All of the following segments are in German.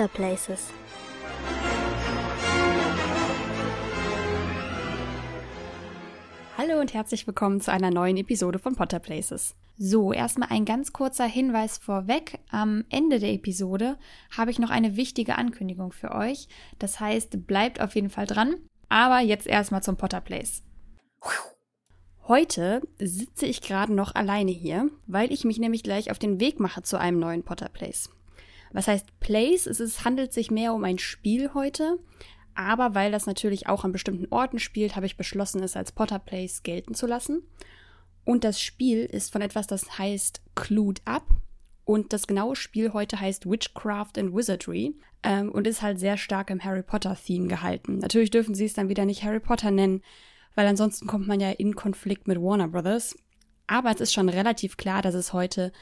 Potter Places. Hallo und herzlich willkommen zu einer neuen Episode von Potter Places. So, erstmal ein ganz kurzer Hinweis vorweg. Am Ende der Episode habe ich noch eine wichtige Ankündigung für euch. Das heißt, bleibt auf jeden Fall dran. Aber jetzt erstmal zum Potter Place. Heute sitze ich gerade noch alleine hier, weil ich mich nämlich gleich auf den Weg mache zu einem neuen Potter Place. Was heißt Place? Es ist, handelt sich mehr um ein Spiel heute, aber weil das natürlich auch an bestimmten Orten spielt, habe ich beschlossen, es als Potter Place gelten zu lassen. Und das Spiel ist von etwas, das heißt Clued Up. Und das genaue Spiel heute heißt Witchcraft and Wizardry ähm, und ist halt sehr stark im Harry Potter-Theme gehalten. Natürlich dürfen sie es dann wieder nicht Harry Potter nennen, weil ansonsten kommt man ja in Konflikt mit Warner Brothers. Aber es ist schon relativ klar, dass es heute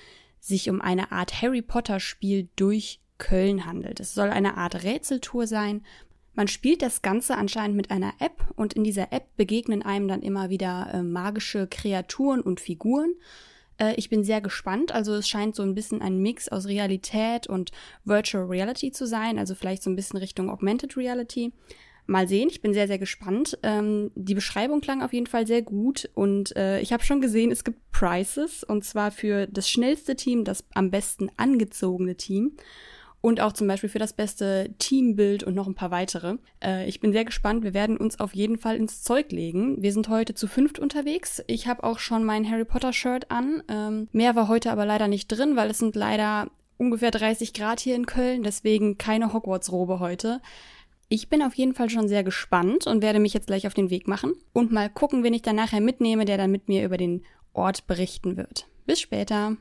sich um eine Art Harry Potter-Spiel durch Köln handelt. Es soll eine Art Rätseltour sein, man spielt das Ganze anscheinend mit einer App und in dieser App begegnen einem dann immer wieder äh, magische Kreaturen und Figuren. Äh, ich bin sehr gespannt. Also es scheint so ein bisschen ein Mix aus Realität und Virtual Reality zu sein, also vielleicht so ein bisschen Richtung Augmented Reality. Mal sehen, ich bin sehr, sehr gespannt. Ähm, die Beschreibung klang auf jeden Fall sehr gut und äh, ich habe schon gesehen, es gibt Prizes und zwar für das schnellste Team, das am besten angezogene Team und auch zum Beispiel für das beste Teambild und noch ein paar weitere. Äh, ich bin sehr gespannt. Wir werden uns auf jeden Fall ins Zeug legen. Wir sind heute zu fünft unterwegs. Ich habe auch schon mein Harry Potter Shirt an. Ähm, mehr war heute aber leider nicht drin, weil es sind leider ungefähr 30 Grad hier in Köln, deswegen keine Hogwarts-Robe heute. Ich bin auf jeden Fall schon sehr gespannt und werde mich jetzt gleich auf den Weg machen und mal gucken, wen ich dann nachher mitnehme, der dann mit mir über den Ort berichten wird. Bis später.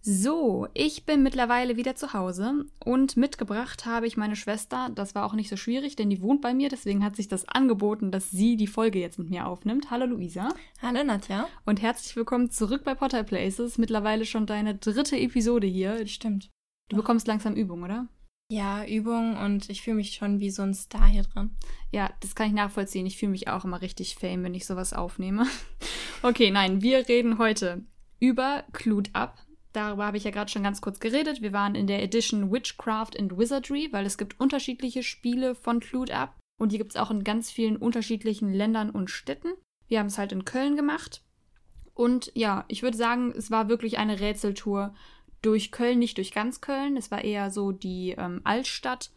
So, ich bin mittlerweile wieder zu Hause und mitgebracht habe ich meine Schwester. Das war auch nicht so schwierig, denn die wohnt bei mir, deswegen hat sich das angeboten, dass sie die Folge jetzt mit mir aufnimmt. Hallo Luisa. Hallo Nadja. Und herzlich willkommen zurück bei Potter Places. Mittlerweile schon deine dritte Episode hier. Stimmt. Du bekommst langsam Übung, oder? Ja, Übung und ich fühle mich schon wie so ein Star hier drin. Ja, das kann ich nachvollziehen. Ich fühle mich auch immer richtig fame, wenn ich sowas aufnehme. okay, nein, wir reden heute über Clued Up Darüber habe ich ja gerade schon ganz kurz geredet. Wir waren in der Edition Witchcraft and Wizardry, weil es gibt unterschiedliche Spiele von Clued Up und die gibt es auch in ganz vielen unterschiedlichen Ländern und Städten. Wir haben es halt in Köln gemacht. Und ja, ich würde sagen, es war wirklich eine Rätseltour durch Köln, nicht durch ganz Köln. Es war eher so die ähm, Altstadt,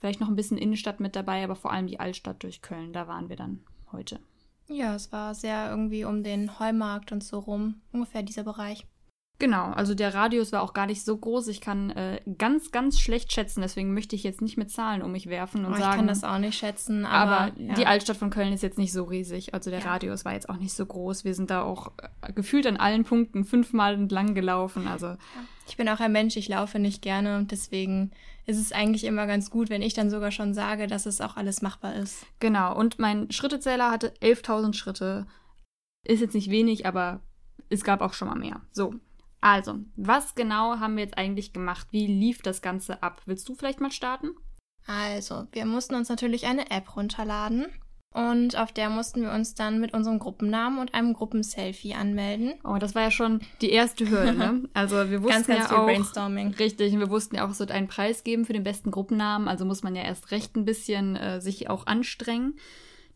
vielleicht noch ein bisschen Innenstadt mit dabei, aber vor allem die Altstadt durch Köln. Da waren wir dann heute. Ja, es war sehr irgendwie um den Heumarkt und so rum, ungefähr dieser Bereich. Genau, also der Radius war auch gar nicht so groß. Ich kann äh, ganz, ganz schlecht schätzen, deswegen möchte ich jetzt nicht mit Zahlen um mich werfen und oh, sagen. Ich kann das auch nicht schätzen, aber. aber ja. die Altstadt von Köln ist jetzt nicht so riesig. Also der ja. Radius war jetzt auch nicht so groß. Wir sind da auch äh, gefühlt an allen Punkten fünfmal entlang gelaufen. Also. Ich bin auch ein Mensch, ich laufe nicht gerne und deswegen ist es eigentlich immer ganz gut, wenn ich dann sogar schon sage, dass es auch alles machbar ist. Genau, und mein Schrittezähler hatte 11.000 Schritte. Ist jetzt nicht wenig, aber es gab auch schon mal mehr. So, also, was genau haben wir jetzt eigentlich gemacht? Wie lief das Ganze ab? Willst du vielleicht mal starten? Also, wir mussten uns natürlich eine App runterladen und auf der mussten wir uns dann mit unserem Gruppennamen und einem Gruppenselfie anmelden. Oh, das war ja schon die erste Hürde, ne? Also wir wussten ganz, ganz ja auch, Brainstorming. Richtig, wir wussten ja auch, es wird einen Preis geben für den besten Gruppennamen, also muss man ja erst recht ein bisschen äh, sich auch anstrengen.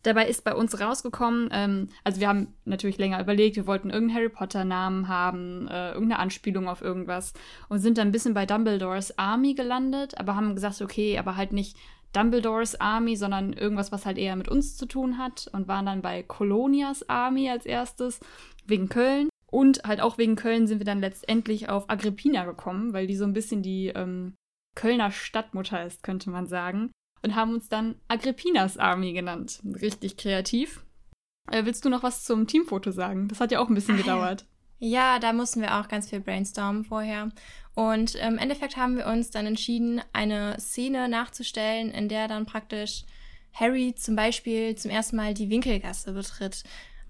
Dabei ist bei uns rausgekommen, ähm, also wir haben natürlich länger überlegt, wir wollten irgendeinen Harry Potter-Namen haben, äh, irgendeine Anspielung auf irgendwas und sind dann ein bisschen bei Dumbledores Army gelandet, aber haben gesagt, okay, aber halt nicht Dumbledores Army, sondern irgendwas, was halt eher mit uns zu tun hat und waren dann bei Colonias Army als erstes, wegen Köln. Und halt auch wegen Köln sind wir dann letztendlich auf Agrippina gekommen, weil die so ein bisschen die ähm, Kölner Stadtmutter ist, könnte man sagen und haben uns dann Agrippinas Army genannt. Richtig kreativ. Äh, willst du noch was zum Teamfoto sagen? Das hat ja auch ein bisschen ah, gedauert. Ja. ja, da mussten wir auch ganz viel brainstormen vorher. Und im Endeffekt haben wir uns dann entschieden, eine Szene nachzustellen, in der dann praktisch Harry zum Beispiel zum ersten Mal die Winkelgasse betritt.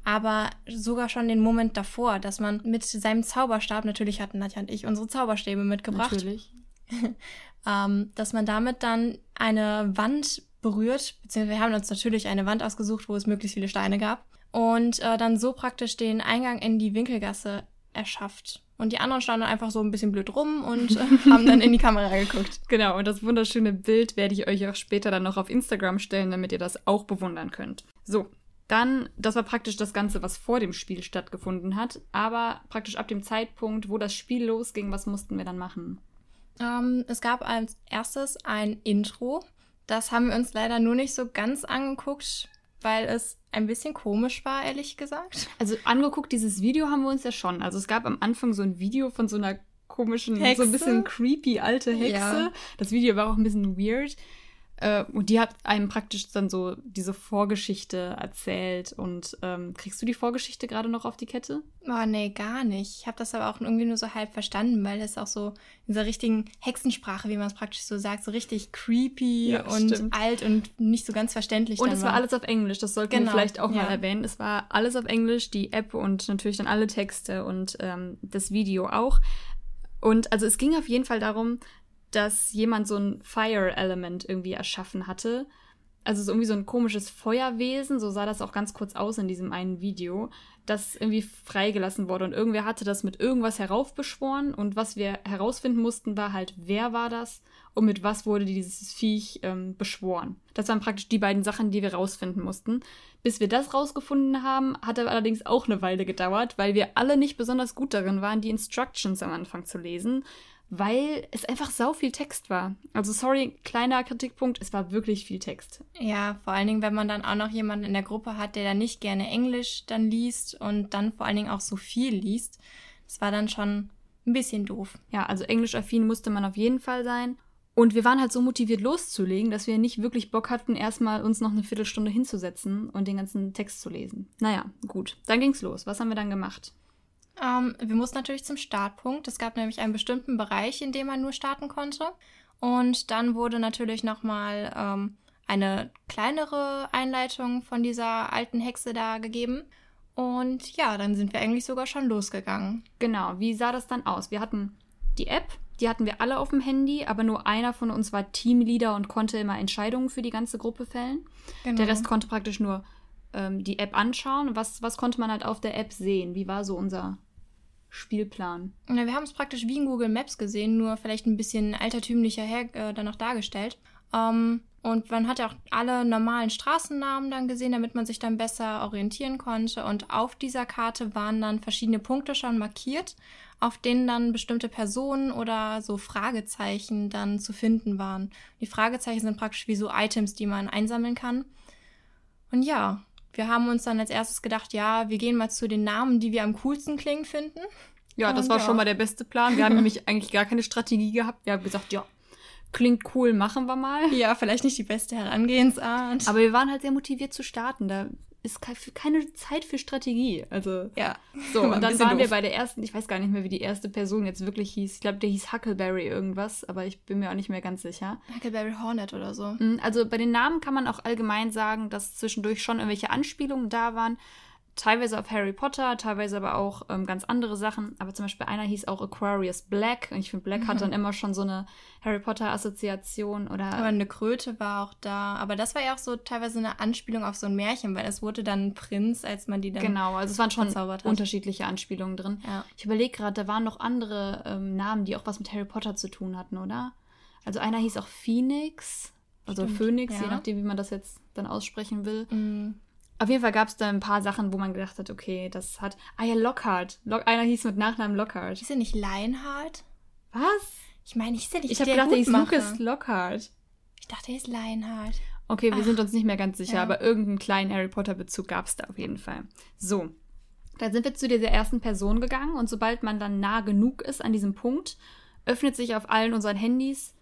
Aber sogar schon den Moment davor, dass man mit seinem Zauberstab, natürlich hatten Nadja und ich unsere Zauberstäbe mitgebracht. Natürlich. ähm, dass man damit dann eine Wand berührt, beziehungsweise wir haben uns natürlich eine Wand ausgesucht, wo es möglichst viele Steine gab und äh, dann so praktisch den Eingang in die Winkelgasse erschafft. Und die anderen standen einfach so ein bisschen blöd rum und äh, haben dann in die Kamera geguckt. Genau, und das wunderschöne Bild werde ich euch auch später dann noch auf Instagram stellen, damit ihr das auch bewundern könnt. So, dann, das war praktisch das Ganze, was vor dem Spiel stattgefunden hat. Aber praktisch ab dem Zeitpunkt, wo das Spiel losging, was mussten wir dann machen? Ähm, es gab als erstes ein Intro. Das haben wir uns leider nur nicht so ganz angeguckt, weil es ein bisschen komisch war, ehrlich gesagt. Also angeguckt, dieses Video haben wir uns ja schon. Also es gab am Anfang so ein Video von so einer komischen, Hexe? so ein bisschen creepy alte Hexe. Ja. Das Video war auch ein bisschen weird. Äh, und die hat einem praktisch dann so diese Vorgeschichte erzählt. Und ähm, kriegst du die Vorgeschichte gerade noch auf die Kette? Oh, nee, gar nicht. Ich habe das aber auch irgendwie nur so halb verstanden, weil es auch so in dieser richtigen Hexensprache, wie man es praktisch so sagt, so richtig creepy Ja, und stimmt. alt und nicht so ganz verständlich Und es war alles auf Englisch, das sollten wir Genau, vielleicht auch mal ja. erwähnen. Es war alles auf Englisch, die App und natürlich dann alle Texte und ähm, das Video auch. Und also es ging auf jeden Fall darum, dass jemand so ein Fire-Element irgendwie erschaffen hatte. Also so irgendwie so ein komisches Feuerwesen, so sah das auch ganz kurz aus in diesem einen Video, das irgendwie freigelassen wurde. Und irgendwer hatte das mit irgendwas heraufbeschworen. Und was wir herausfinden mussten, war halt, wer war das und mit was wurde dieses Viech ähm, beschworen. Das waren praktisch die beiden Sachen, die wir rausfinden mussten. Bis wir das rausgefunden haben, hat aber allerdings auch eine Weile gedauert, weil wir alle nicht besonders gut darin waren, die Instructions am Anfang zu lesen, weil es einfach sau viel Text war. Also sorry, kleiner Kritikpunkt, es war wirklich viel Text. Ja, vor allen Dingen, wenn man dann auch noch jemanden in der Gruppe hat, der dann nicht gerne Englisch dann liest und dann vor allen Dingen auch so viel liest. Das war dann schon ein bisschen doof. Ja, also englisch-affin musste man auf jeden Fall sein. Und wir waren halt so motiviert loszulegen, dass wir nicht wirklich Bock hatten, erstmal uns noch eine Viertelstunde hinzusetzen und den ganzen Text zu lesen. Naja, gut. Dann ging's los. Was haben wir dann gemacht? Ähm, wir mussten natürlich zum Startpunkt. Es gab nämlich einen bestimmten Bereich, in dem man nur starten konnte. Und dann wurde natürlich nochmal ähm, eine kleinere Einleitung von dieser alten Hexe da gegeben. Und ja, dann sind wir eigentlich sogar schon losgegangen. Genau, wie sah das dann aus? Wir hatten die App, die hatten wir alle auf dem Handy, aber nur einer von uns war Teamleader und konnte immer Entscheidungen für die ganze Gruppe fällen. Genau. Der Rest konnte praktisch nur ähm, die App anschauen. Was, was konnte man halt auf der App sehen? Wie war so unser Spielplan? Ja, wir haben es praktisch wie in Google Maps gesehen, nur vielleicht ein bisschen altertümlicher her äh, dann noch dargestellt. Ähm, und man hat ja auch alle normalen Straßennamen dann gesehen, damit man sich dann besser orientieren konnte. Und auf dieser Karte waren dann verschiedene Punkte schon markiert, auf denen dann bestimmte Personen oder so Fragezeichen dann zu finden waren. Die Fragezeichen sind praktisch wie so Items, die man einsammeln kann. Und ja, wir haben uns dann als erstes gedacht, ja, wir gehen mal zu den Namen, die wir am coolsten klingen finden. Ja, das Und war ja. schon mal der beste Plan. Wir haben nämlich eigentlich gar keine Strategie gehabt. Wir haben gesagt, ja, klingt cool, machen wir mal. Ja, vielleicht nicht die beste Herangehensart. Aber wir waren halt sehr motiviert zu starten. Da ist ke- keine Zeit für Strategie. Also ja. so, und dann waren wir doof. bei der ersten, ich weiß gar nicht mehr, wie die erste Person jetzt wirklich hieß. Ich glaube, der hieß Huckleberry irgendwas, aber ich bin mir auch nicht mehr ganz sicher. Huckleberry Hornet oder so. Mm, Also bei den Namen kann man auch allgemein sagen, dass zwischendurch schon irgendwelche Anspielungen da waren. Teilweise auf Harry Potter, teilweise aber auch ähm, ganz andere Sachen. Aber zum Beispiel einer hieß auch Aquarius Black. Und ich finde, Black hat dann immer schon so eine Harry Potter-Assoziation oder. Aber eine Kröte war auch da. Aber das war ja auch so teilweise eine Anspielung auf so ein Märchen, weil es wurde dann ein Prinz, als man die dann. Genau, also es waren schon unterschiedliche Anspielungen drin. Ja. Ich überlege gerade, da waren noch andere ähm, Namen, die auch was mit Harry Potter zu tun hatten, oder? Also einer hieß auch Phoenix, also Stimmt, Phoenix, je ja. nachdem, wie man das jetzt dann aussprechen will. Mm, Auf jeden Fall gab es da ein paar Sachen, wo man gedacht hat, okay, das hat. Ah ja, Lockhart. Lock, einer hieß mit Nachnamen Lockhart. Ist er nicht Lionheart? Was? Ich meine, ist er nicht Ich habe gedacht, der hieß? Lucas Lockhart. Ich dachte, er ist Lionheart. Okay, wir Ach, sind uns nicht mehr ganz sicher, ja. aber irgendeinen kleinen Harry Potter-Bezug gab es da auf jeden Fall. So. Dann sind wir zu dieser ersten Person gegangen und sobald man dann nah genug ist an diesem Punkt, öffnet sich auf allen unseren Handys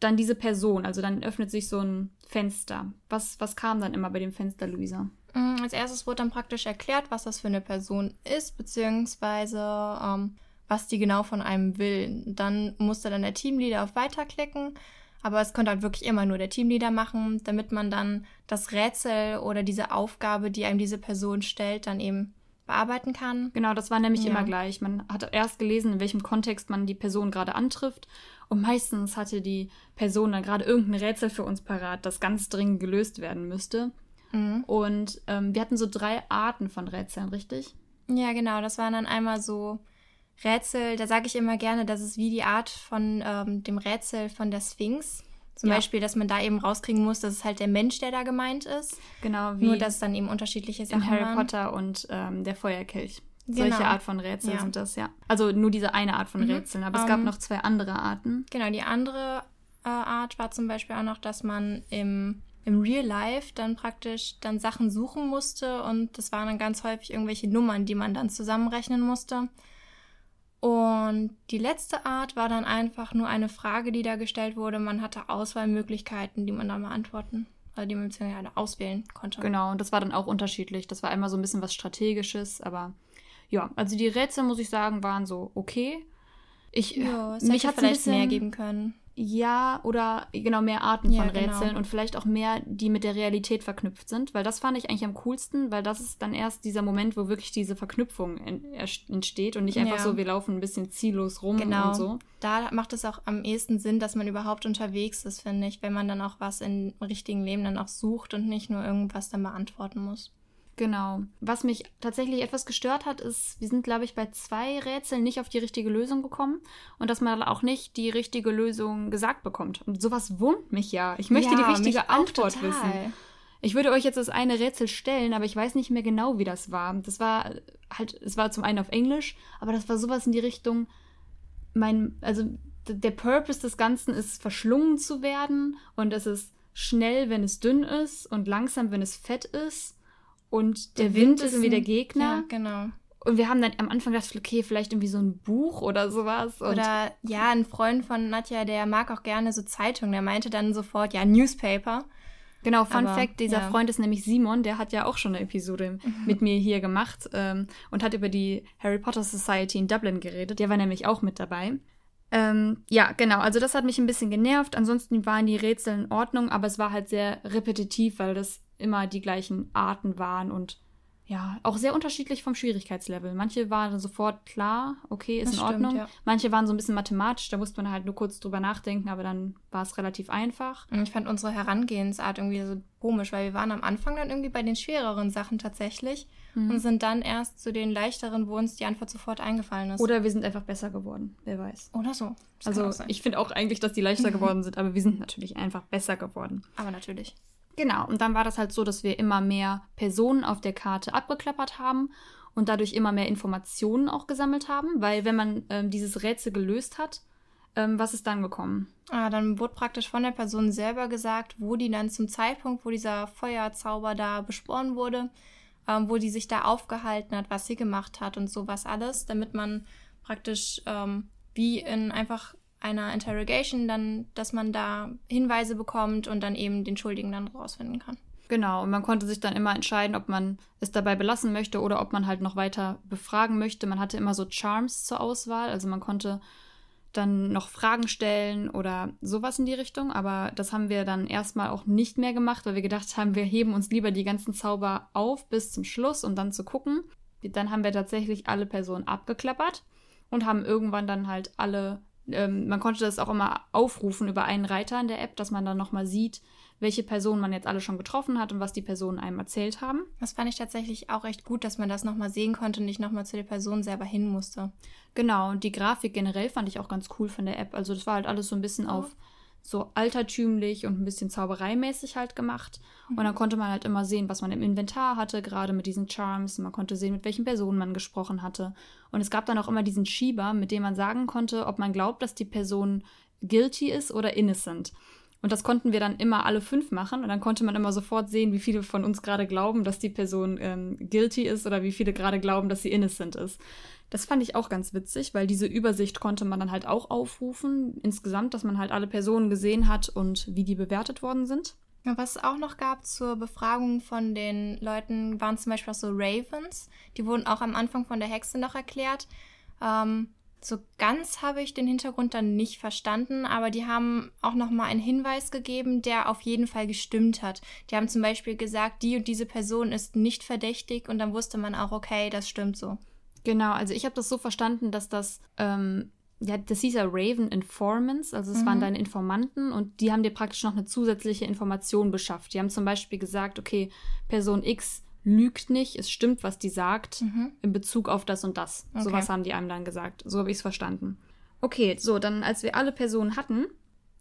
dann diese Person. Also dann öffnet sich so ein Fenster. Was, was kam dann immer bei dem Fenster, Luisa? Mm, Als erstes wurde dann praktisch erklärt, was das für eine Person ist, beziehungsweise ähm, was die genau von einem will. Dann musste dann der Teamleader auf Weiterklicken, aber es konnte halt wirklich immer nur der Teamleader machen, damit man dann das Rätsel oder diese Aufgabe, die einem diese Person stellt, dann eben bearbeiten kann. Genau, das war nämlich Ja. immer gleich. Man hat erst gelesen, in welchem Kontext man die Person gerade antrifft. Und meistens hatte die Person dann gerade irgendein Rätsel für uns parat, das ganz dringend gelöst werden müsste. Mhm. Und ähm, wir hatten so drei Arten von Rätseln, richtig? Ja, genau. Das waren dann einmal so Rätsel, da sage ich immer gerne, das ist wie die Art von ähm, dem Rätsel von der Sphinx. Zum Ja. Beispiel, dass man da eben rauskriegen muss, dass es halt der Mensch, der da gemeint ist. Genau, wie Nur, dass es dann eben unterschiedliche Sachen in Harry waren. Potter und ähm, der Feuerkelch. Genau. Solche Art von Rätsel Ja. sind das, ja. Also nur diese eine Art von Mhm. Rätseln, aber es gab Ähm, noch zwei andere Arten. Genau, die andere äh, Art war zum Beispiel auch noch, dass man im, im Real Life dann praktisch dann Sachen suchen musste und das waren dann ganz häufig irgendwelche Nummern, die man dann zusammenrechnen musste. Und die letzte Art war dann einfach nur eine Frage, die da gestellt wurde. Man hatte Auswahlmöglichkeiten, die man dann beantworten, also die man beziehungsweise auswählen konnte. Genau, und das war dann auch unterschiedlich. Das war einmal so ein bisschen was Strategisches, aber ja, also die Rätsel, muss ich sagen, waren so okay. Ich, Ja, es mich hätte vielleicht bisschen, mehr geben können. Ja, oder genau mehr Arten Ja, von genau. Rätseln und vielleicht auch mehr, die mit der Realität verknüpft sind, weil das fand ich eigentlich am coolsten, weil das ist dann erst dieser Moment, wo wirklich diese Verknüpfung entsteht und nicht einfach Ja. so, wir laufen ein bisschen ziellos rum Genau. und so. Da macht es auch am ehesten Sinn, dass man überhaupt unterwegs ist, finde ich, wenn man dann auch was im richtigen Leben dann auch sucht und nicht nur irgendwas dann beantworten muss. Genau. Was mich tatsächlich etwas gestört hat, ist, wir sind, glaube ich, bei zwei Rätseln nicht auf die richtige Lösung gekommen und dass man auch nicht die richtige Lösung gesagt bekommt. Und sowas wurmt mich ja. Ich möchte Ja, die richtige Antwort wissen. Ich würde euch jetzt das eine Rätsel stellen, aber ich weiß nicht mehr genau, wie das war. Das war halt, es war zum einen auf Englisch, aber das war sowas in die Richtung, mein, also der Purpose des Ganzen ist, verschlungen zu werden und es ist schnell, wenn es dünn ist und langsam, wenn es fett ist und der, Wind, ist irgendwie der ein- Gegner. Ja, genau. Und wir haben dann am Anfang gedacht, okay, vielleicht irgendwie so ein Buch oder sowas. Oder ja, ein Freund von Nadja, der mag auch gerne so Zeitungen. Der meinte dann sofort, ja, Newspaper. Genau, Fun Aber, Fact, dieser ja. Freund ist nämlich Simon, der hat ja auch schon eine Episode mit mir hier gemacht ähm, und hat über die Harry Potter Society in Dublin geredet. Der war nämlich auch mit dabei. Ähm, ja, genau, also das hat mich ein bisschen genervt. Ansonsten waren die Rätsel in Ordnung, aber es war halt sehr repetitiv, weil das immer die gleichen Arten waren und ja, auch sehr unterschiedlich vom Schwierigkeitslevel. Manche waren sofort klar, okay, ist Das in stimmt, Ordnung. ja. Manche waren so ein bisschen mathematisch, da musste man halt nur kurz drüber nachdenken, aber dann war es relativ einfach. Und ich fand unsere Herangehensart irgendwie so komisch, weil wir waren am Anfang dann irgendwie bei den schwereren Sachen tatsächlich Mhm. und sind dann erst zu den leichteren, wo uns die Antwort sofort eingefallen ist. Oder wir sind einfach besser geworden, wer weiß. Oder so. Das Also ich finde auch eigentlich, dass die leichter geworden sind, aber wir sind natürlich einfach besser geworden. Aber natürlich. Genau, und dann war das halt so, dass wir immer mehr Personen auf der Karte abgeklappert haben und dadurch immer mehr Informationen auch gesammelt haben, weil wenn man ähm, dieses Rätsel gelöst hat, ähm, was ist dann gekommen? Ah, dann wurde praktisch von der Person selber gesagt, wo die dann zum Zeitpunkt, wo dieser Feuerzauber da beschworen wurde, ähm, wo die sich da aufgehalten hat, was sie gemacht hat und sowas alles, damit man praktisch ähm, wie in einfach einer Interrogation dann, dass man da Hinweise bekommt und dann eben den Schuldigen dann rausfinden kann. Genau, und man konnte sich dann immer entscheiden, ob man es dabei belassen möchte oder ob man halt noch weiter befragen möchte. Man hatte immer so Charms zur Auswahl, also man konnte dann noch Fragen stellen oder sowas in die Richtung, aber das haben wir dann erstmal auch nicht mehr gemacht, weil wir gedacht haben, wir heben uns lieber die ganzen Zauber auf bis zum Schluss, um dann zu gucken. Dann haben wir tatsächlich alle Personen abgeklappert und haben irgendwann dann halt alle, ähm, man konnte das auch immer aufrufen über einen Reiter in der App, dass man dann nochmal sieht, welche Personen man jetzt alle schon getroffen hat und was die Personen einem erzählt haben. Das fand ich tatsächlich auch echt gut, dass man das nochmal sehen konnte und nicht nochmal zu der Person selber hin musste. Genau, und die Grafik generell fand ich auch ganz cool von der App. Also das war halt alles so ein bisschen auf so altertümlich und ein bisschen zaubereimäßig halt gemacht. Und dann konnte man halt immer sehen, was man im Inventar hatte, gerade mit diesen Charms. Man konnte sehen, mit welchen Personen man gesprochen hatte. Und es gab dann auch immer diesen Schieber, mit dem man sagen konnte, ob man glaubt, dass die Person guilty ist oder innocent. Und das konnten wir dann immer alle fünf machen. Und dann konnte man immer sofort sehen, wie viele von uns gerade glauben, dass die Person ähm, guilty ist oder wie viele gerade glauben, dass sie innocent ist. Das fand ich auch ganz witzig, weil diese Übersicht konnte man dann halt auch aufrufen. Insgesamt, dass man halt alle Personen gesehen hat und wie die bewertet worden sind. Was es auch noch gab zur Befragung von den Leuten, waren zum Beispiel auch so Ravens. Die wurden auch am Anfang von der Hexe noch erklärt. Ähm, so ganz habe ich den Hintergrund dann nicht verstanden, aber die haben auch noch mal einen Hinweis gegeben, der auf jeden Fall gestimmt hat. Die haben zum Beispiel gesagt, die und diese Person ist nicht verdächtig und dann wusste man auch, okay, das stimmt so. Genau, also ich habe das so verstanden, dass das, ähm, ja, das hieß ja Raven Informants, also es waren deine Informanten und die haben dir praktisch noch eine zusätzliche Information beschafft. Die haben zum Beispiel gesagt, okay, Person X lügt nicht, es stimmt, was die sagt, Mhm. in Bezug auf das und das. Okay. Sowas haben die einem dann gesagt. So habe ich es verstanden. Okay, so, dann als wir alle Personen hatten,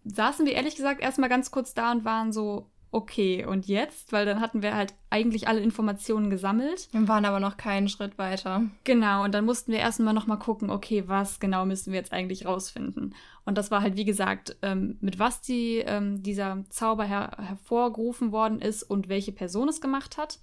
saßen wir ehrlich gesagt erstmal ganz kurz da und waren so, okay, und jetzt? Weil dann hatten wir halt eigentlich alle Informationen gesammelt. Wir waren aber noch keinen Schritt weiter. Genau, und dann mussten wir erstmal nochmal gucken, okay, was genau müssen wir jetzt eigentlich rausfinden. Und das war halt, wie gesagt, ähm, mit was die, ähm, dieser Zauber her hervorgerufen worden ist und welche Person es gemacht hat.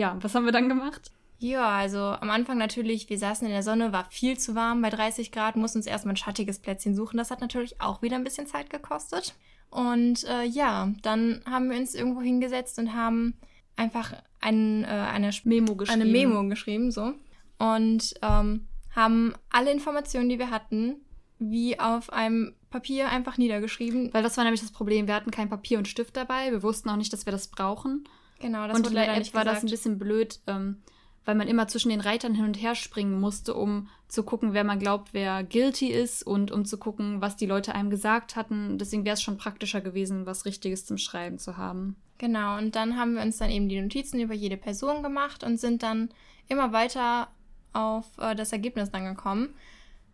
Ja, was haben wir dann gemacht? Ja, also am Anfang natürlich, wir saßen in der Sonne, war viel zu warm bei 30 Grad, mussten uns erstmal ein schattiges Plätzchen suchen. Das hat natürlich auch wieder ein bisschen Zeit gekostet. Und äh, ja, dann haben wir uns irgendwo hingesetzt und haben einfach ein, äh, eine, Memo geschrieben. eine Memo geschrieben, so. Und ähm, haben alle Informationen, die wir hatten, wie auf einem Papier einfach niedergeschrieben. Weil das war nämlich das Problem. Wir hatten kein Papier und Stift dabei. Wir wussten auch nicht, dass wir das brauchen. Genau, das und wurde leider nicht war das gesagt. ein bisschen blöd, ähm, weil man immer zwischen den Reitern hin und her springen musste, um zu gucken, wer man glaubt, wer guilty ist und um zu gucken, was die Leute einem gesagt hatten. Deswegen wäre es schon praktischer gewesen, was Richtiges zum Schreiben zu haben. Genau, und dann haben wir uns dann eben die Notizen über jede Person gemacht und sind dann immer weiter auf äh, das Ergebnis dann gekommen.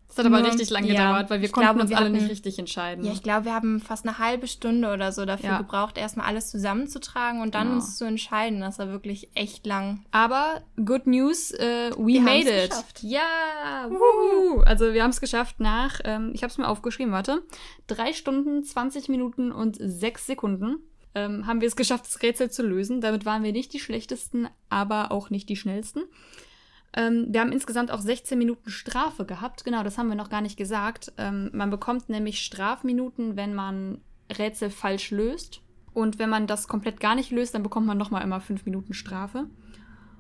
Das hat aber Nur- richtig lange ja, gedauert, weil wir konnten glaube, uns wir alle hatten- nicht richtig entscheiden. Ja, ich glaube, wir haben fast eine halbe Stunde oder so dafür Ja. gebraucht, erstmal alles zusammenzutragen und dann Genau. uns zu entscheiden. Das war wirklich echt lang. Aber good news, äh, we Wir made it. geschafft. Ja, wuhu. also wir haben es geschafft nach, ähm, ich habe es mir aufgeschrieben, warte, drei Stunden, 20 Minuten und sechs Sekunden ähm, haben wir es geschafft, das Rätsel zu lösen. Damit waren wir nicht die schlechtesten, aber auch nicht die schnellsten. Ähm, wir haben insgesamt auch 16 Minuten Strafe gehabt. Genau, das haben wir noch gar nicht gesagt. Ähm, man bekommt nämlich Strafminuten, wenn man Rätsel falsch löst. Und wenn man das komplett gar nicht löst, dann bekommt man nochmal immer 5 Minuten Strafe.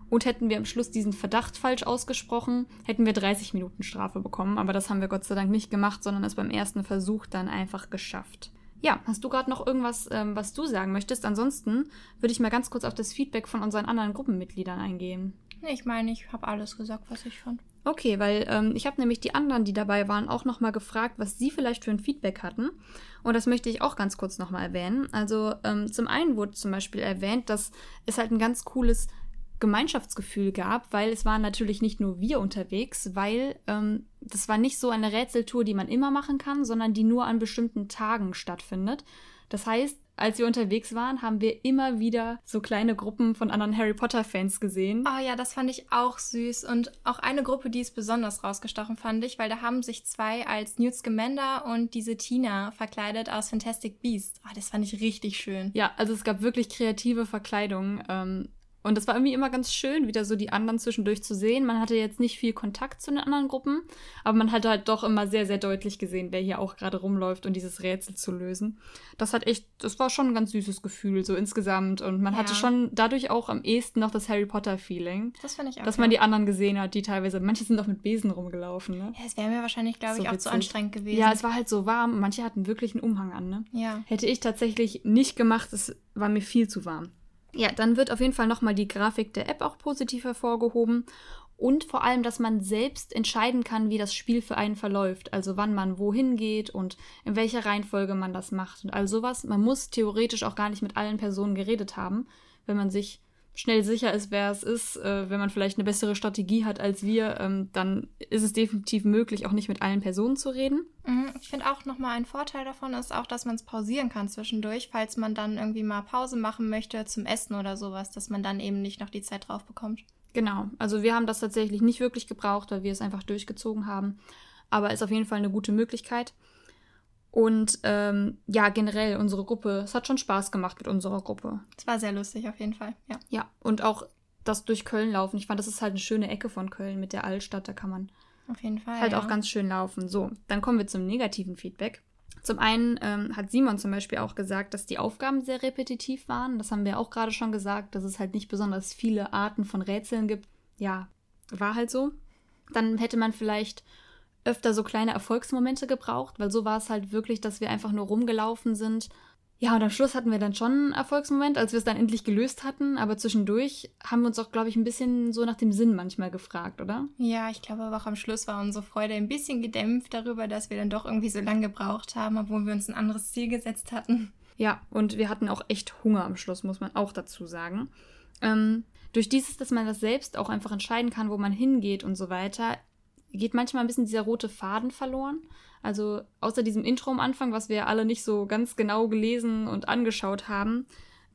Und hätten wir am Schluss diesen Verdacht falsch ausgesprochen, hätten wir 30 Minuten Strafe bekommen. Aber das haben wir Gott sei Dank nicht gemacht, sondern es beim ersten Versuch dann einfach geschafft. Ja, hast du gerade noch irgendwas, ähm, was du sagen möchtest? Ansonsten würde ich mal ganz kurz auf das Feedback von unseren anderen Gruppenmitgliedern eingehen. Ich meine, ich habe alles gesagt, was ich fand. Okay, weil ähm, ich habe nämlich die anderen, die dabei waren, auch nochmal gefragt, was sie vielleicht für ein Feedback hatten. Und das möchte ich auch ganz kurz nochmal erwähnen. Also ähm, zum einen wurde zum Beispiel erwähnt, dass es halt ein ganz cooles Gemeinschaftsgefühl gab, weil es waren natürlich nicht nur wir unterwegs, weil ähm, das war nicht so eine Rätseltour, die man immer machen kann, sondern die nur an bestimmten Tagen stattfindet. Das heißt, als wir unterwegs waren, haben wir immer wieder so kleine Gruppen von anderen Harry Potter-Fans gesehen. Oh ja, das fand ich auch süß. Und auch eine Gruppe, die es besonders rausgestochen fand ich, weil da haben sich zwei als Newt Scamander und diese Tina verkleidet aus Fantastic Beasts. Oh, das fand ich richtig schön. Ja, also es gab wirklich kreative Verkleidungen. Ähm, und das war irgendwie immer ganz schön, wieder so die anderen zwischendurch zu sehen. Man hatte jetzt nicht viel Kontakt zu den anderen Gruppen, aber man hat halt doch immer sehr, sehr deutlich gesehen, wer hier auch gerade rumläuft und dieses Rätsel zu lösen. Das hat echt, das war schon ein ganz süßes Gefühl, so insgesamt. Und man Ja. hatte schon dadurch auch am ehesten noch das Harry Potter-Feeling, Das fand ich auch. dass man die anderen gesehen hat, die teilweise, manche sind auch mit Besen rumgelaufen, ne? Ja, es wäre mir wahrscheinlich, glaube So ich, auch zu witzig. anstrengend gewesen. Ja, es war halt so warm manche hatten wirklich einen Umhang an, ne? Ja. Hätte ich tatsächlich nicht gemacht, es war mir viel zu warm. Ja, dann wird auf jeden Fall nochmal die Grafik der App auch positiv hervorgehoben. Und vor allem, dass man selbst entscheiden kann, wie das Spiel für einen verläuft. Also wann man wohin geht und in welcher Reihenfolge man das macht und all sowas. Man muss theoretisch auch gar nicht mit allen Personen geredet haben, wenn man sich schnell sicher ist, wer es ist. Äh, wenn man vielleicht eine bessere Strategie hat als wir, ähm, dann ist es definitiv möglich, auch nicht mit allen Personen zu reden. Mhm, Ich finde auch nochmal ein Vorteil davon ist auch, dass man es pausieren kann zwischendurch, falls man dann irgendwie mal Pause machen möchte zum Essen oder sowas, dass man dann eben nicht noch die Zeit drauf bekommt. Genau, also wir haben das tatsächlich nicht wirklich gebraucht, weil wir es einfach durchgezogen haben. Aber ist auf jeden Fall eine gute Möglichkeit. Und ähm, ja, generell unsere Gruppe, es hat schon Spaß gemacht mit unserer Gruppe. Es war sehr lustig auf jeden Fall, ja. Ja, und auch das durch Köln laufen. Ich fand, das ist halt eine schöne Ecke von Köln mit der Altstadt. Da kann man Auf jeden Fall. halt ja. auch ganz schön laufen. So, dann kommen wir zum negativen Feedback. Zum einen ähm, hat Simon zum Beispiel auch gesagt, dass die Aufgaben sehr repetitiv waren. Das haben wir auch gerade schon gesagt, dass es halt nicht besonders viele Arten von Rätseln gibt. Ja, war halt so. Dann hätte man vielleicht öfter so kleine Erfolgsmomente gebraucht, weil so war es halt wirklich, dass wir einfach nur rumgelaufen sind. Ja, und am Schluss hatten wir dann schon einen Erfolgsmoment, als wir es dann endlich gelöst hatten. Aber zwischendurch haben wir uns auch, glaube ich, ein bisschen so nach dem Sinn manchmal gefragt, oder? Ja, ich glaube aber auch am Schluss war unsere Freude ein bisschen gedämpft darüber, dass wir dann doch irgendwie so lange gebraucht haben, obwohl wir uns ein anderes Ziel gesetzt hatten. Ja, und wir hatten auch echt Hunger am Schluss, muss man auch dazu sagen. Ähm, durch dieses, dass man das selbst auch einfach entscheiden kann, wo man hingeht und so weiter, geht manchmal ein bisschen dieser rote Faden verloren. Also außer diesem Intro am Anfang, was wir alle nicht so ganz genau gelesen und angeschaut haben,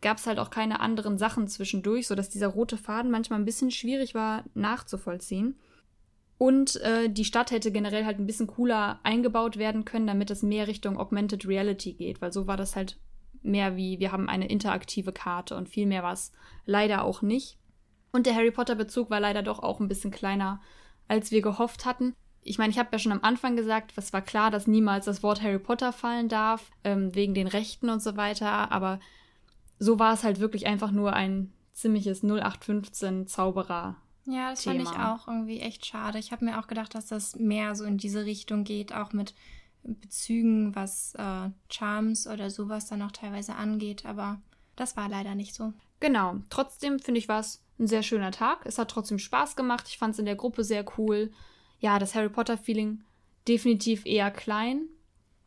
gab es halt auch keine anderen Sachen zwischendurch, sodass dieser rote Faden manchmal ein bisschen schwierig war nachzuvollziehen. Und äh, die Stadt hätte generell halt ein bisschen cooler eingebaut werden können, damit es mehr Richtung Augmented Reality geht, weil so war das halt mehr wie, wir haben eine interaktive Karte und viel mehr war es leider auch nicht. Und der Harry Potter-Bezug war leider doch auch ein bisschen kleiner, als wir gehofft hatten. Ich meine, ich habe ja schon am Anfang gesagt, es war klar, dass niemals das Wort Harry Potter fallen darf, ähm, wegen den Rechten und so weiter, aber so war es halt wirklich einfach nur ein ziemliches 0815 Zauberer ja, das Thema. fand ich auch irgendwie echt schade. Ich habe mir auch gedacht, dass das mehr so in diese Richtung geht, auch mit Bezügen, was äh, Charms oder sowas dann auch teilweise angeht, aber das war leider nicht so. Genau. Trotzdem finde ich, war es ein sehr schöner Tag. Es hat trotzdem Spaß gemacht. Ich fand es in der Gruppe sehr cool. Ja, das Harry Potter-Feeling definitiv eher klein.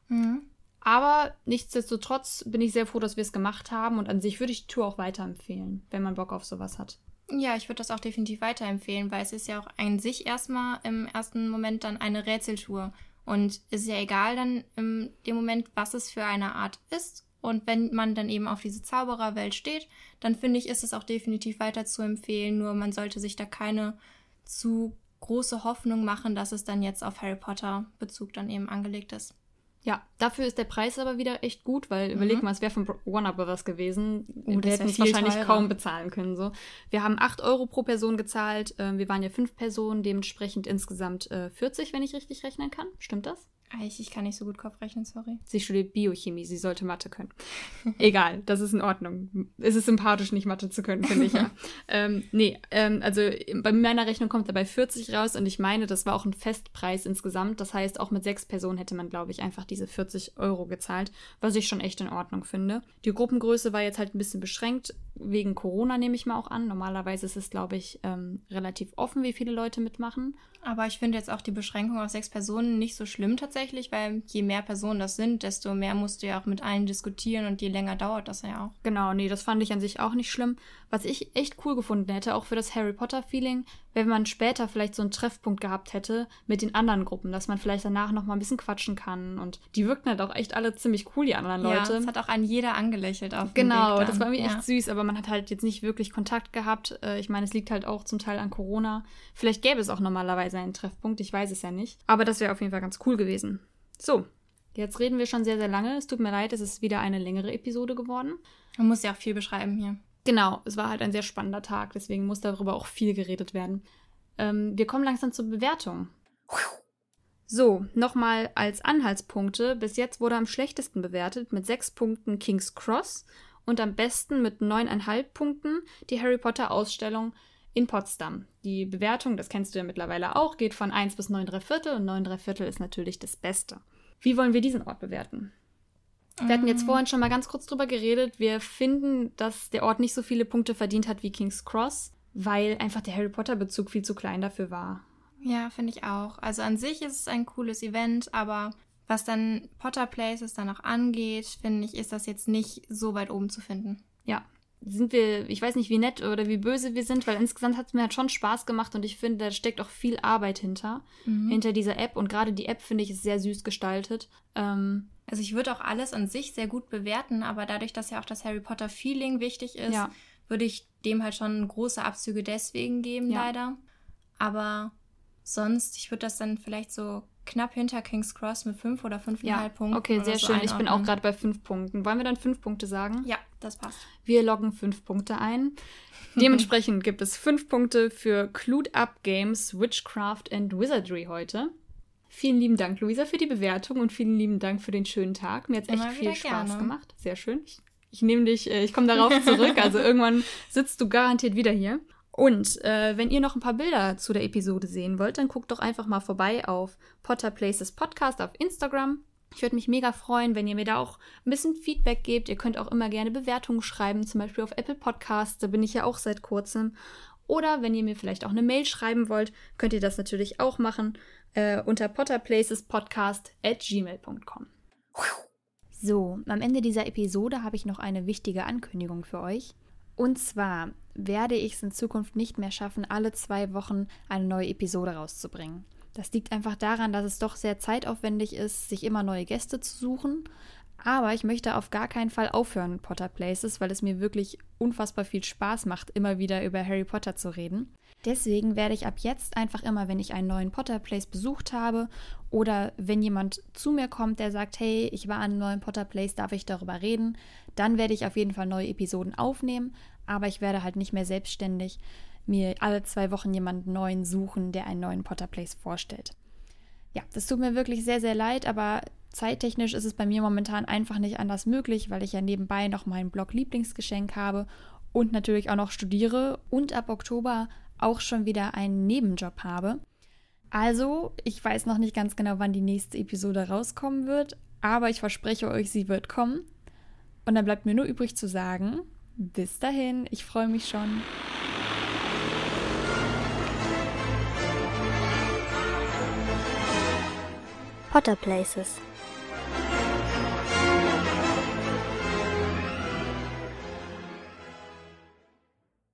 Mhm. Aber nichtsdestotrotz bin ich sehr froh, dass wir es gemacht haben und an sich würde ich die Tour auch weiterempfehlen, wenn man Bock auf sowas hat. Ja, ich würde das auch definitiv weiterempfehlen, weil es ist ja auch an sich erstmal im ersten Moment dann eine Rätseltour. Und es ist ja egal dann im dem Moment, was es für eine Art ist. Und wenn man dann eben auf diese Zaubererwelt steht, dann finde ich, ist es auch definitiv weiter zu empfehlen. Nur man sollte sich da keine zu große Hoffnung machen, dass es dann jetzt auf Harry Potter Bezug dann eben angelegt ist. Ja, dafür ist der Preis aber wieder echt gut, weil mhm. überleg mal, es wäre von Warner Brothers gewesen. Oh, wir hätten es wahrscheinlich teurer. kaum bezahlen können. So. Wir haben 8 Euro pro Person gezahlt. Äh, wir waren ja fünf Personen, dementsprechend insgesamt äh, 40, wenn ich richtig rechnen kann. Stimmt das? Ich, ich kann nicht so gut Kopf rechnen, sorry. Sie studiert Biochemie, sie sollte Mathe können. Egal, das ist in Ordnung. Es ist sympathisch, nicht Mathe zu können, finde ich ja. ähm, nee, ähm, also bei meiner Rechnung kommt dabei 40 raus und ich meine, das war auch ein Festpreis insgesamt. Das heißt, auch mit sechs Personen hätte man, glaube ich, einfach diese 40 Euro gezahlt, was ich schon echt in Ordnung finde. Die Gruppengröße war jetzt halt ein bisschen beschränkt, wegen Corona nehme ich mal auch an. Normalerweise ist es, glaube ich, ähm, relativ offen, wie viele Leute mitmachen. Aber ich finde jetzt auch die Beschränkung auf sechs Personen nicht so schlimm tatsächlich, weil je mehr Personen das sind, desto mehr musst du ja auch mit allen diskutieren und je länger dauert das ja auch. Genau, nee, das fand ich an sich auch nicht schlimm. Was ich echt cool gefunden hätte, auch für das Harry Potter-Feeling, wenn man später vielleicht so einen Treffpunkt gehabt hätte mit den anderen Gruppen, dass man vielleicht danach noch mal ein bisschen quatschen kann. Und die wirkten halt auch echt alle ziemlich cool, die anderen Leute. Ja, das hat auch an jeder angelächelt auf Genau, das war irgendwie ja. echt süß, aber man hat halt jetzt nicht wirklich Kontakt gehabt. Äh, ich meine, es liegt halt auch zum Teil an Corona. Vielleicht gäbe es auch normalerweise einen Treffpunkt, ich weiß es ja nicht. Aber das wäre auf jeden Fall ganz cool gewesen. So, jetzt reden wir schon sehr, sehr lange. Es tut mir leid, es ist wieder eine längere Episode geworden. Man muss ja auch viel beschreiben hier. Genau, es war halt ein sehr spannender Tag, deswegen muss darüber auch viel geredet werden. Ähm, wir kommen langsam zur Bewertung. So, nochmal als Anhaltspunkte. Bis jetzt wurde am schlechtesten bewertet mit sechs Punkten King's Cross und am besten mit neuneinhalb Punkten die Harry Potter Ausstellung in Potsdam. Die Bewertung, das kennst du ja mittlerweile auch, geht von 1 bis 9 Viertel und 9 Viertel ist natürlich das Beste. Wie wollen wir diesen Ort bewerten? Wir hatten jetzt mm. vorhin schon mal ganz kurz drüber geredet. Wir finden, dass der Ort nicht so viele Punkte verdient hat wie King's Cross, weil einfach der Harry Potter-Bezug viel zu klein dafür war. Ja, finde ich auch. Also an sich ist es ein cooles Event, aber was dann Potter Places dann auch angeht, finde ich, ist das jetzt nicht so weit oben zu finden. Ja. Sind wir, ich weiß nicht, wie nett oder wie böse wir sind, weil insgesamt hat es mir halt schon Spaß gemacht und ich finde, da steckt auch viel Arbeit hinter, mhm. hinter dieser App. Und gerade die App, finde ich, ist sehr süß gestaltet. Ähm, also ich würde auch alles an sich sehr gut bewerten, aber dadurch, dass ja auch das Harry Potter Feeling wichtig ist, ja. würde ich dem halt schon große Abzüge deswegen geben, ja. leider. Aber sonst, ich würde das dann vielleicht so knapp hinter King's Cross mit fünf oder fünfeinhalb ja. Punkten. Okay, sehr schön. Ich bin auch gerade bei fünf Punkten. Wollen wir dann fünf Punkte sagen? Ja, das passt. Wir loggen fünf Punkte ein. Dementsprechend gibt es fünf Punkte für Clued Up Games, Witchcraft and Wizardry heute. Vielen lieben Dank, Luisa, für die Bewertung und vielen lieben Dank für den schönen Tag. Mir hat es echt viel Spaß gerne. gemacht. Sehr schön. Ich, ich nehme dich, äh, ich komme darauf zurück. Also irgendwann sitzt du garantiert wieder hier. Und äh, wenn ihr noch ein paar Bilder zu der Episode sehen wollt, dann guckt doch einfach mal vorbei auf Potter Places Podcast auf Instagram. Ich würde mich mega freuen, wenn ihr mir da auch ein bisschen Feedback gebt. Ihr könnt auch immer gerne Bewertungen schreiben, zum Beispiel auf Apple Podcasts. Da bin ich ja auch seit kurzem. Oder wenn ihr mir vielleicht auch eine Mail schreiben wollt, könnt ihr das natürlich auch machen äh, unter potterplacespodcast at gmail.com. So, am Ende dieser Episode habe ich noch eine wichtige Ankündigung für euch. Und zwar werde ich es in Zukunft nicht mehr schaffen, alle zwei Wochen eine neue Episode rauszubringen. Das liegt einfach daran, dass es doch sehr zeitaufwendig ist, sich immer neue Gäste zu suchen. Aber ich möchte auf gar keinen Fall aufhören, Potter Places, weil es mir wirklich unfassbar viel Spaß macht, immer wieder über Harry Potter zu reden. Deswegen werde ich ab jetzt einfach immer, wenn ich einen neuen Potter Place besucht habe oder wenn jemand zu mir kommt, der sagt, hey, ich war an einem neuen Potter Place, darf ich darüber reden, dann werde ich auf jeden Fall neue Episoden aufnehmen, aber ich werde halt nicht mehr selbstständig mir alle zwei Wochen jemanden neuen suchen, der einen neuen Potter Place vorstellt. Ja, das tut mir wirklich sehr, sehr leid, aber zeittechnisch ist es bei mir momentan einfach nicht anders möglich, weil ich ja nebenbei noch meinen Blog Lieblingsgeschenk habe und natürlich auch noch studiere und ab Oktober auch schon wieder einen Nebenjob habe. Also, ich weiß noch nicht ganz genau, wann die nächste Episode rauskommen wird, aber ich verspreche euch, sie wird kommen. Und dann bleibt mir nur übrig zu sagen, bis dahin, ich freue mich schon. Potter Places